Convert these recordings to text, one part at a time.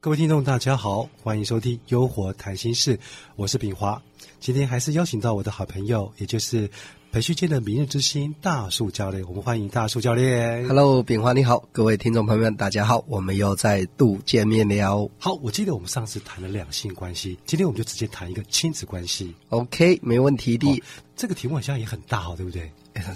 各位听众，大家好，欢迎收听《优活谈心事》，我是炳华。今天还是邀请到我的好朋友，也就是培训界的明日之星大树教练。我们欢迎大树教练。Hello，炳华你好，各位听众朋友们，大家好，我们又再度见面了。好，我记得我们上次谈了两性关系，今天我们就直接谈一个亲子关系。OK，没问题的，哦这个题目好像也很大哦，对不对？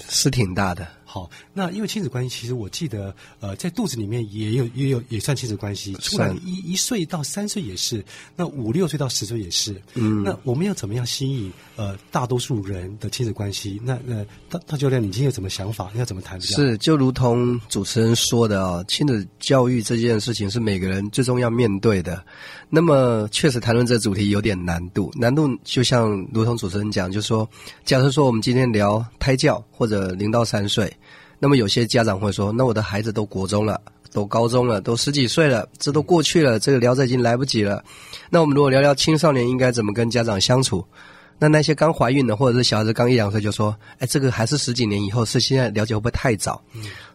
是挺大的。好，那因为亲子关系，其实我记得，呃，在肚子里面也有也有也算亲子关系，出来算一一岁到三岁也是，那五六岁到十岁也是。嗯那我们要怎么样吸引呃大多数人的亲子关系？那那大大教练，你今天有什么想法？要怎么谈？是，就如同主持人说的啊、亲子教育这件事情是每个人最终要面对的。那么，确实谈论这主题有点难度。难度就像如同主持人讲，就说，假设说我们今天聊胎教或者零到三岁，那么有些家长会说，那我的孩子都国中了。都高中了，都十几岁了，这都过去了，这个聊着已经来不及了。那我们如果聊聊青少年应该怎么跟家长相处，那那些刚怀孕的或者是小孩子刚一两岁就说，哎，这个还是十几年以后，是现在了解会不会太早？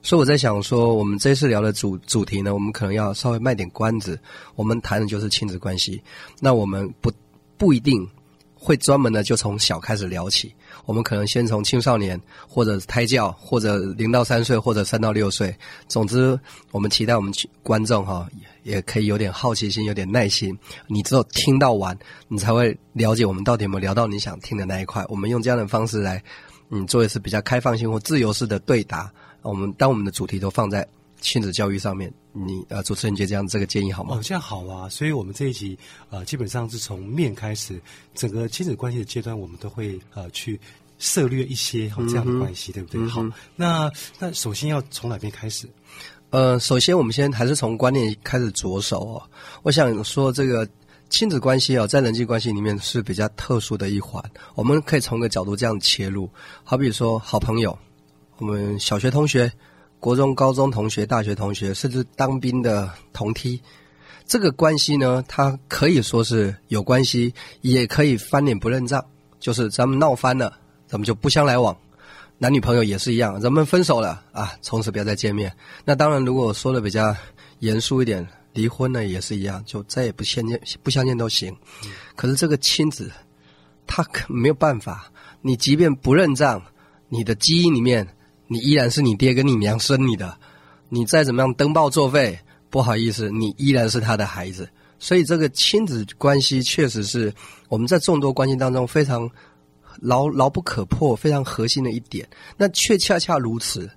所以我在想说，我们这次聊的主主题呢，我们可能要稍微卖点关子，我们谈的就是亲子关系。那我们不不一定会专门的就从小开始聊起，我们可能先从青少年，或者胎教，或者零到三岁，或者三到六岁。总之，我们期待我们观众哈、也可以有点好奇心，有点耐心。你只有听到完，你才会了解我们到底有没有聊到你想听的那一块。我们用这样的方式来，嗯，做一次比较开放性或自由式的对答。我们当我们的主题都放在亲子教育上面，你呃，主持人觉得这样这个建议好吗？哦，这样好啊！所以我们这一集呃，基本上是从面开始，整个亲子关系的阶段，我们都会呃去涉略一些哈、这样的关系，对不对？好，那那首先要从哪边开始？呃，首先我们先还是从观念开始着手哦。我想说，这个亲子关系哦，在人际关系里面是比较特殊的一环。我们可以从个角度这样切入，好比说好朋友，我们小学同学、国中、高中同学、大学同学，甚至当兵的同梯，这个关系呢，它可以说是有关系，也可以翻脸不认账，就是咱们闹翻了，咱们就不相来往。男女朋友也是一样，咱们分手了啊，从此不要再见面。那当然，如果我说的比较严肃一点，离婚呢也是一样，就再也不相见，不相见都行。可是这个亲子，他可没有办法，你即便不认账，你的基因里面，你依然是你爹跟你娘生你的，你再怎么样登报作废，不好意思，你依然是他的孩子。所以这个亲子关系确实是我们在众多关系当中非常牢牢不可破、非常核心的一点。那却恰恰如此，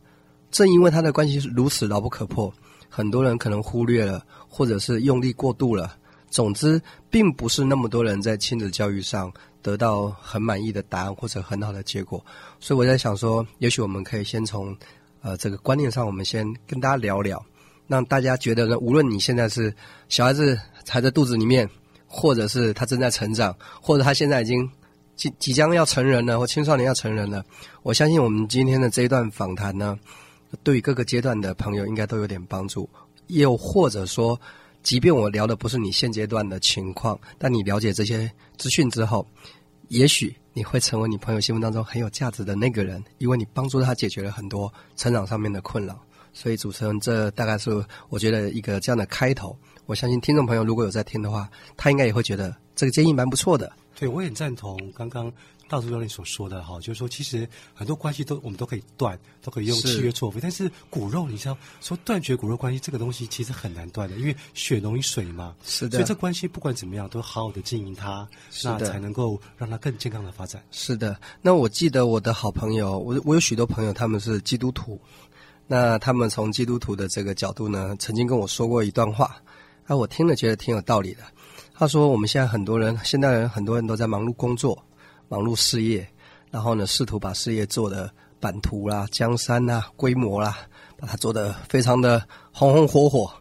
正因为他的关系如此牢不可破，很多人可能忽略了，或者是用力过度了。总之，并不是那么多人在亲子教育上得到很满意的答案或者很好的结果。所以我在想说，也许我们可以先从呃这个观念上，我们先跟大家聊聊，让大家觉得呢，无论你现在是小孩子还在肚子里面，或者是他正在成长，或者他现在已经即即将要成人了，或青少年要成人了，我相信我们今天的这一段访谈呢，对于各个阶段的朋友应该都有点帮助。又或者说，即便我聊的不是你现阶段的情况，但你了解这些资讯之后，也许你会成为你朋友心目当中很有价值的那个人，因为你帮助他解决了很多成长上面的困扰。所以主持人，这大概是我觉得一个这样的开头。我相信听众朋友如果有在听的话，他应该也会觉得这个建议蛮不错的。对，我也很赞同刚刚大叔教你所说的哈，就是说其实很多关系都我们都可以断，都可以用契约作废，但是骨肉，你知道说断绝骨肉关系这个东西其实很难断的，因为血浓于水嘛。是的。所以这关系不管怎么样，都好好的经营它，那是的。才能够让它更健康的发展。是的，那我记得我的好朋友，我我有许多朋友他们是基督徒，那他们从基督徒的这个角度呢，曾经跟我说过一段话，啊，我听了觉得挺有道理的。他说，我们现在很多人，现代人很多人都在忙碌工作，忙碌事业，然后呢，试图把事业做的版图啦、江山啦、规模啦，把它做得非常的红红火火。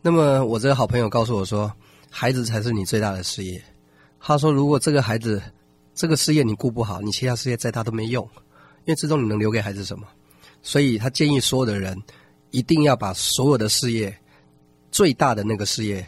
那么我这个好朋友告诉我说，孩子才是你最大的事业。他说，如果这个孩子这个事业你顾不好，你其他事业再大都没用，因为最终你能留给孩子什么？所以他建议所有的人一定要把所有的事业最大的那个事业，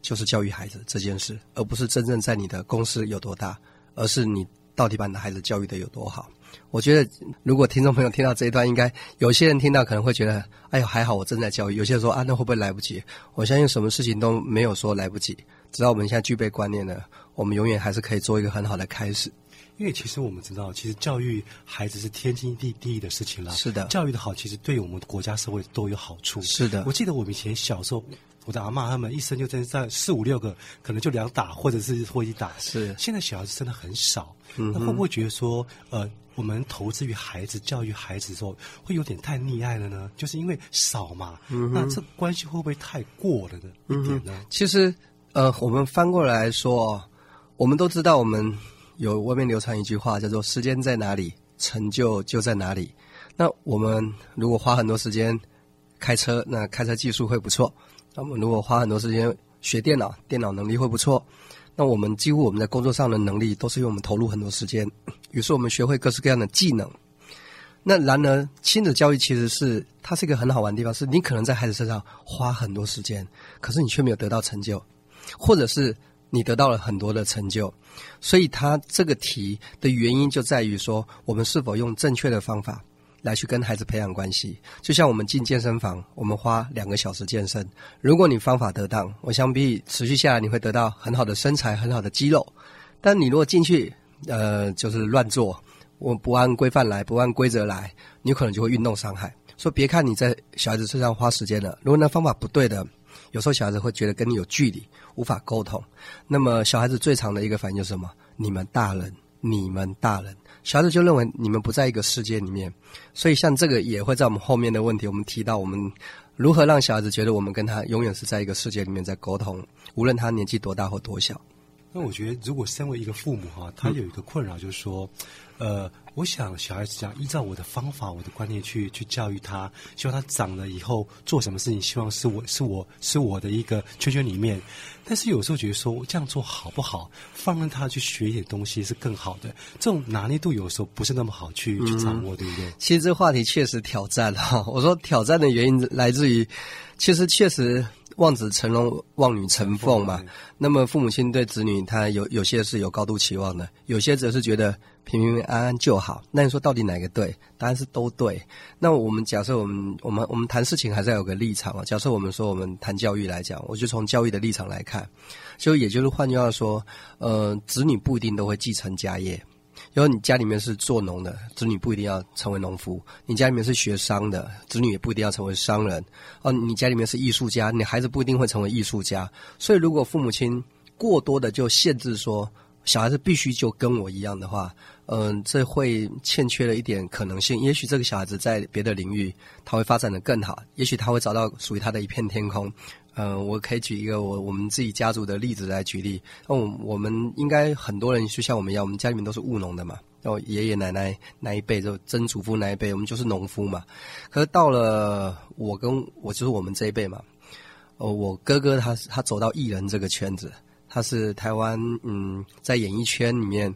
就是教育孩子这件事，而不是真正在你的公司有多大，而是你到底把你的孩子教育的有多好。我觉得，如果听众朋友听到这一段，应该有些人听到可能会觉得，哎呦还好我正在教育。有些人说啊，那会不会来不及？我相信什么事情都没有说来不及，只要我们现在具备观念了，我们永远还是可以做一个很好的开始。因为其实我们知道，其实教育孩子是天经地义的事情了。是的，教育的好，其实对我们国家社会都有好处。是的，我记得我们以前小时候，我的阿妈他们一生就真在四五六个，可能就两打或者是或一打。是，现在小孩子真的很少。那会不会觉得说，呃，我们投资于孩子、教育孩子的时候，会有点太溺爱了呢？就是因为少嘛。那这关系会不会太过了呢？一点呢？其实，呃，我们翻过来说，我们都知道我们。有外面流传一句话叫做“时间在哪里，成就就在哪里”。那我们如果花很多时间开车，那开车技术会不错；那么如果花很多时间学电脑，电脑能力会不错。那我们几乎我们在工作上的能力都是因为我们投入很多时间，于是我们学会各式各样的技能。那然而，亲子教育其实是它是一个很好玩的地方，是你可能在孩子身上花很多时间，可是你却没有得到成就，或者是。你得到了很多的成就，所以他这个题的原因就在于说，我们是否用正确的方法来去跟孩子培养关系。就像我们进健身房，我们花两个小时健身，如果你方法得当，我想必持续下来你会得到很好的身材、很好的肌肉。但你如果进去，呃，就是乱做，我不按规范来，不按规则来，你可能就会运动伤害。说别看你在小孩子身上花时间了，如果那方法不对的。有时候小孩子会觉得跟你有距离，无法沟通。那么小孩子最常的一个反应就是什么？你们大人，你们大人，小孩子就认为你们不在一个世界里面。所以像这个也会在我们后面的问题，我们提到我们如何让小孩子觉得我们跟他永远是在一个世界里面在沟通，无论他年纪多大或多小。那我觉得，如果身为一个父母哈，他有一个困扰，就是说，呃。我想小孩子这样依照我的方法、我的观念去去教育他，希望他长了以后做什么事情，希望是我是我是我的一个圈圈里面。但是有时候觉得说这样做好不好，放任他去学一点东西是更好的。这种拿捏度有时候不是那么好去去掌握，对不对？其实这个话题确实挑战哈。我说挑战的原因来自于，其实确实。望子成龙，望女成凤嘛。那么父母亲对子女，他有有些是有高度期望的，有些则是觉得平平安安就好。那你说到底哪个对？答案是都对。那我们假设我们我们我们谈事情还是要有个立场啊。假设我们说我们谈教育来讲，我就从教育的立场来看，就也就是换句话说，呃，子女不一定都会继承家业。因为你家里面是做农的，子女不一定要成为农夫；你家里面是学商的，子女也不一定要成为商人。哦，你家里面是艺术家，你孩子不一定会成为艺术家。所以，如果父母亲过多的就限制说小孩子必须就跟我一样的话，嗯，这会欠缺了一点可能性。也许这个小孩子在别的领域他会发展的更好，也许他会找到属于他的一片天空。嗯，我可以举一个我我们自己家族的例子来举例。那我我们应该很多人就像我们一样，我们家里面都是务农的嘛。然后爷爷奶奶那一辈，就曾祖父那一辈，我们就是农夫嘛。可是到了我跟我就是我们这一辈嘛。哦，我哥哥他他走到艺人这个圈子，他是台湾嗯在演艺圈里面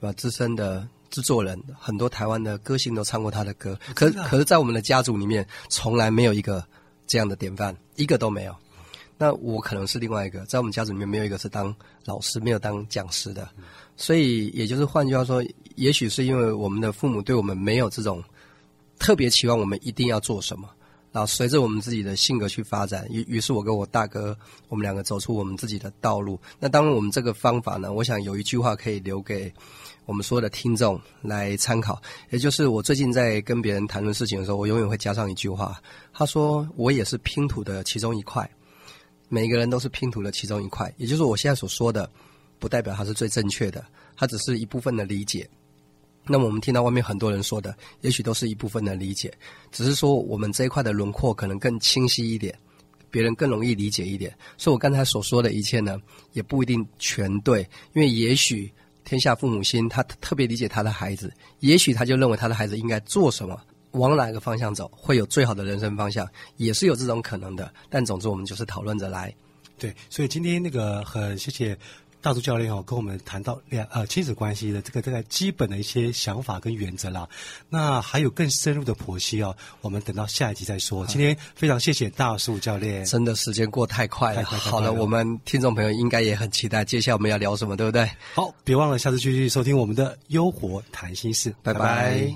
啊资深的制作人，很多台湾的歌星都唱过他的歌。可可是，在我们的家族里面，从来没有一个这样的典范，一个都没有。那我可能是另外一个，在我们家族里面没有一个是当老师，没有当讲师的，所以也就是换句话说，也许是因为我们的父母对我们没有这种特别期望，我们一定要做什么，然后随着我们自己的性格去发展，于于是我跟我大哥，我们两个走出我们自己的道路。那当，我们这个方法呢，我想有一句话可以留给我们所有的听众来参考，也就是我最近在跟别人谈论事情的时候，我永远会加上一句话，他说：“我也是拼图的其中一块。”每个人都是拼图的其中一块，也就是我现在所说的，不代表它是最正确的，它只是一部分的理解。那么我们听到外面很多人说的，也许都是一部分的理解，只是说我们这一块的轮廓可能更清晰一点，别人更容易理解一点。所以我刚才所说的一切呢，也不一定全对，因为也许天下父母心，他特别理解他的孩子，也许他就认为他的孩子应该做什么。往哪个方向走，会有最好的人生方向，也是有这种可能的。但总之，我们就是讨论着来。对，所以今天那个很谢谢。大叔教练哦跟我们谈到两呃亲子关系的这个这个基本的一些想法跟原则啦。那还有更深入的剖析哦，我们等到下一集再说。今天非常谢谢大树教练，真的时间过太快了。太快太快好了，了我们听众朋友应该也很期待，接下来我们要聊什么，对不对？好，别忘了下次继续收听我们的优活谈心事，拜拜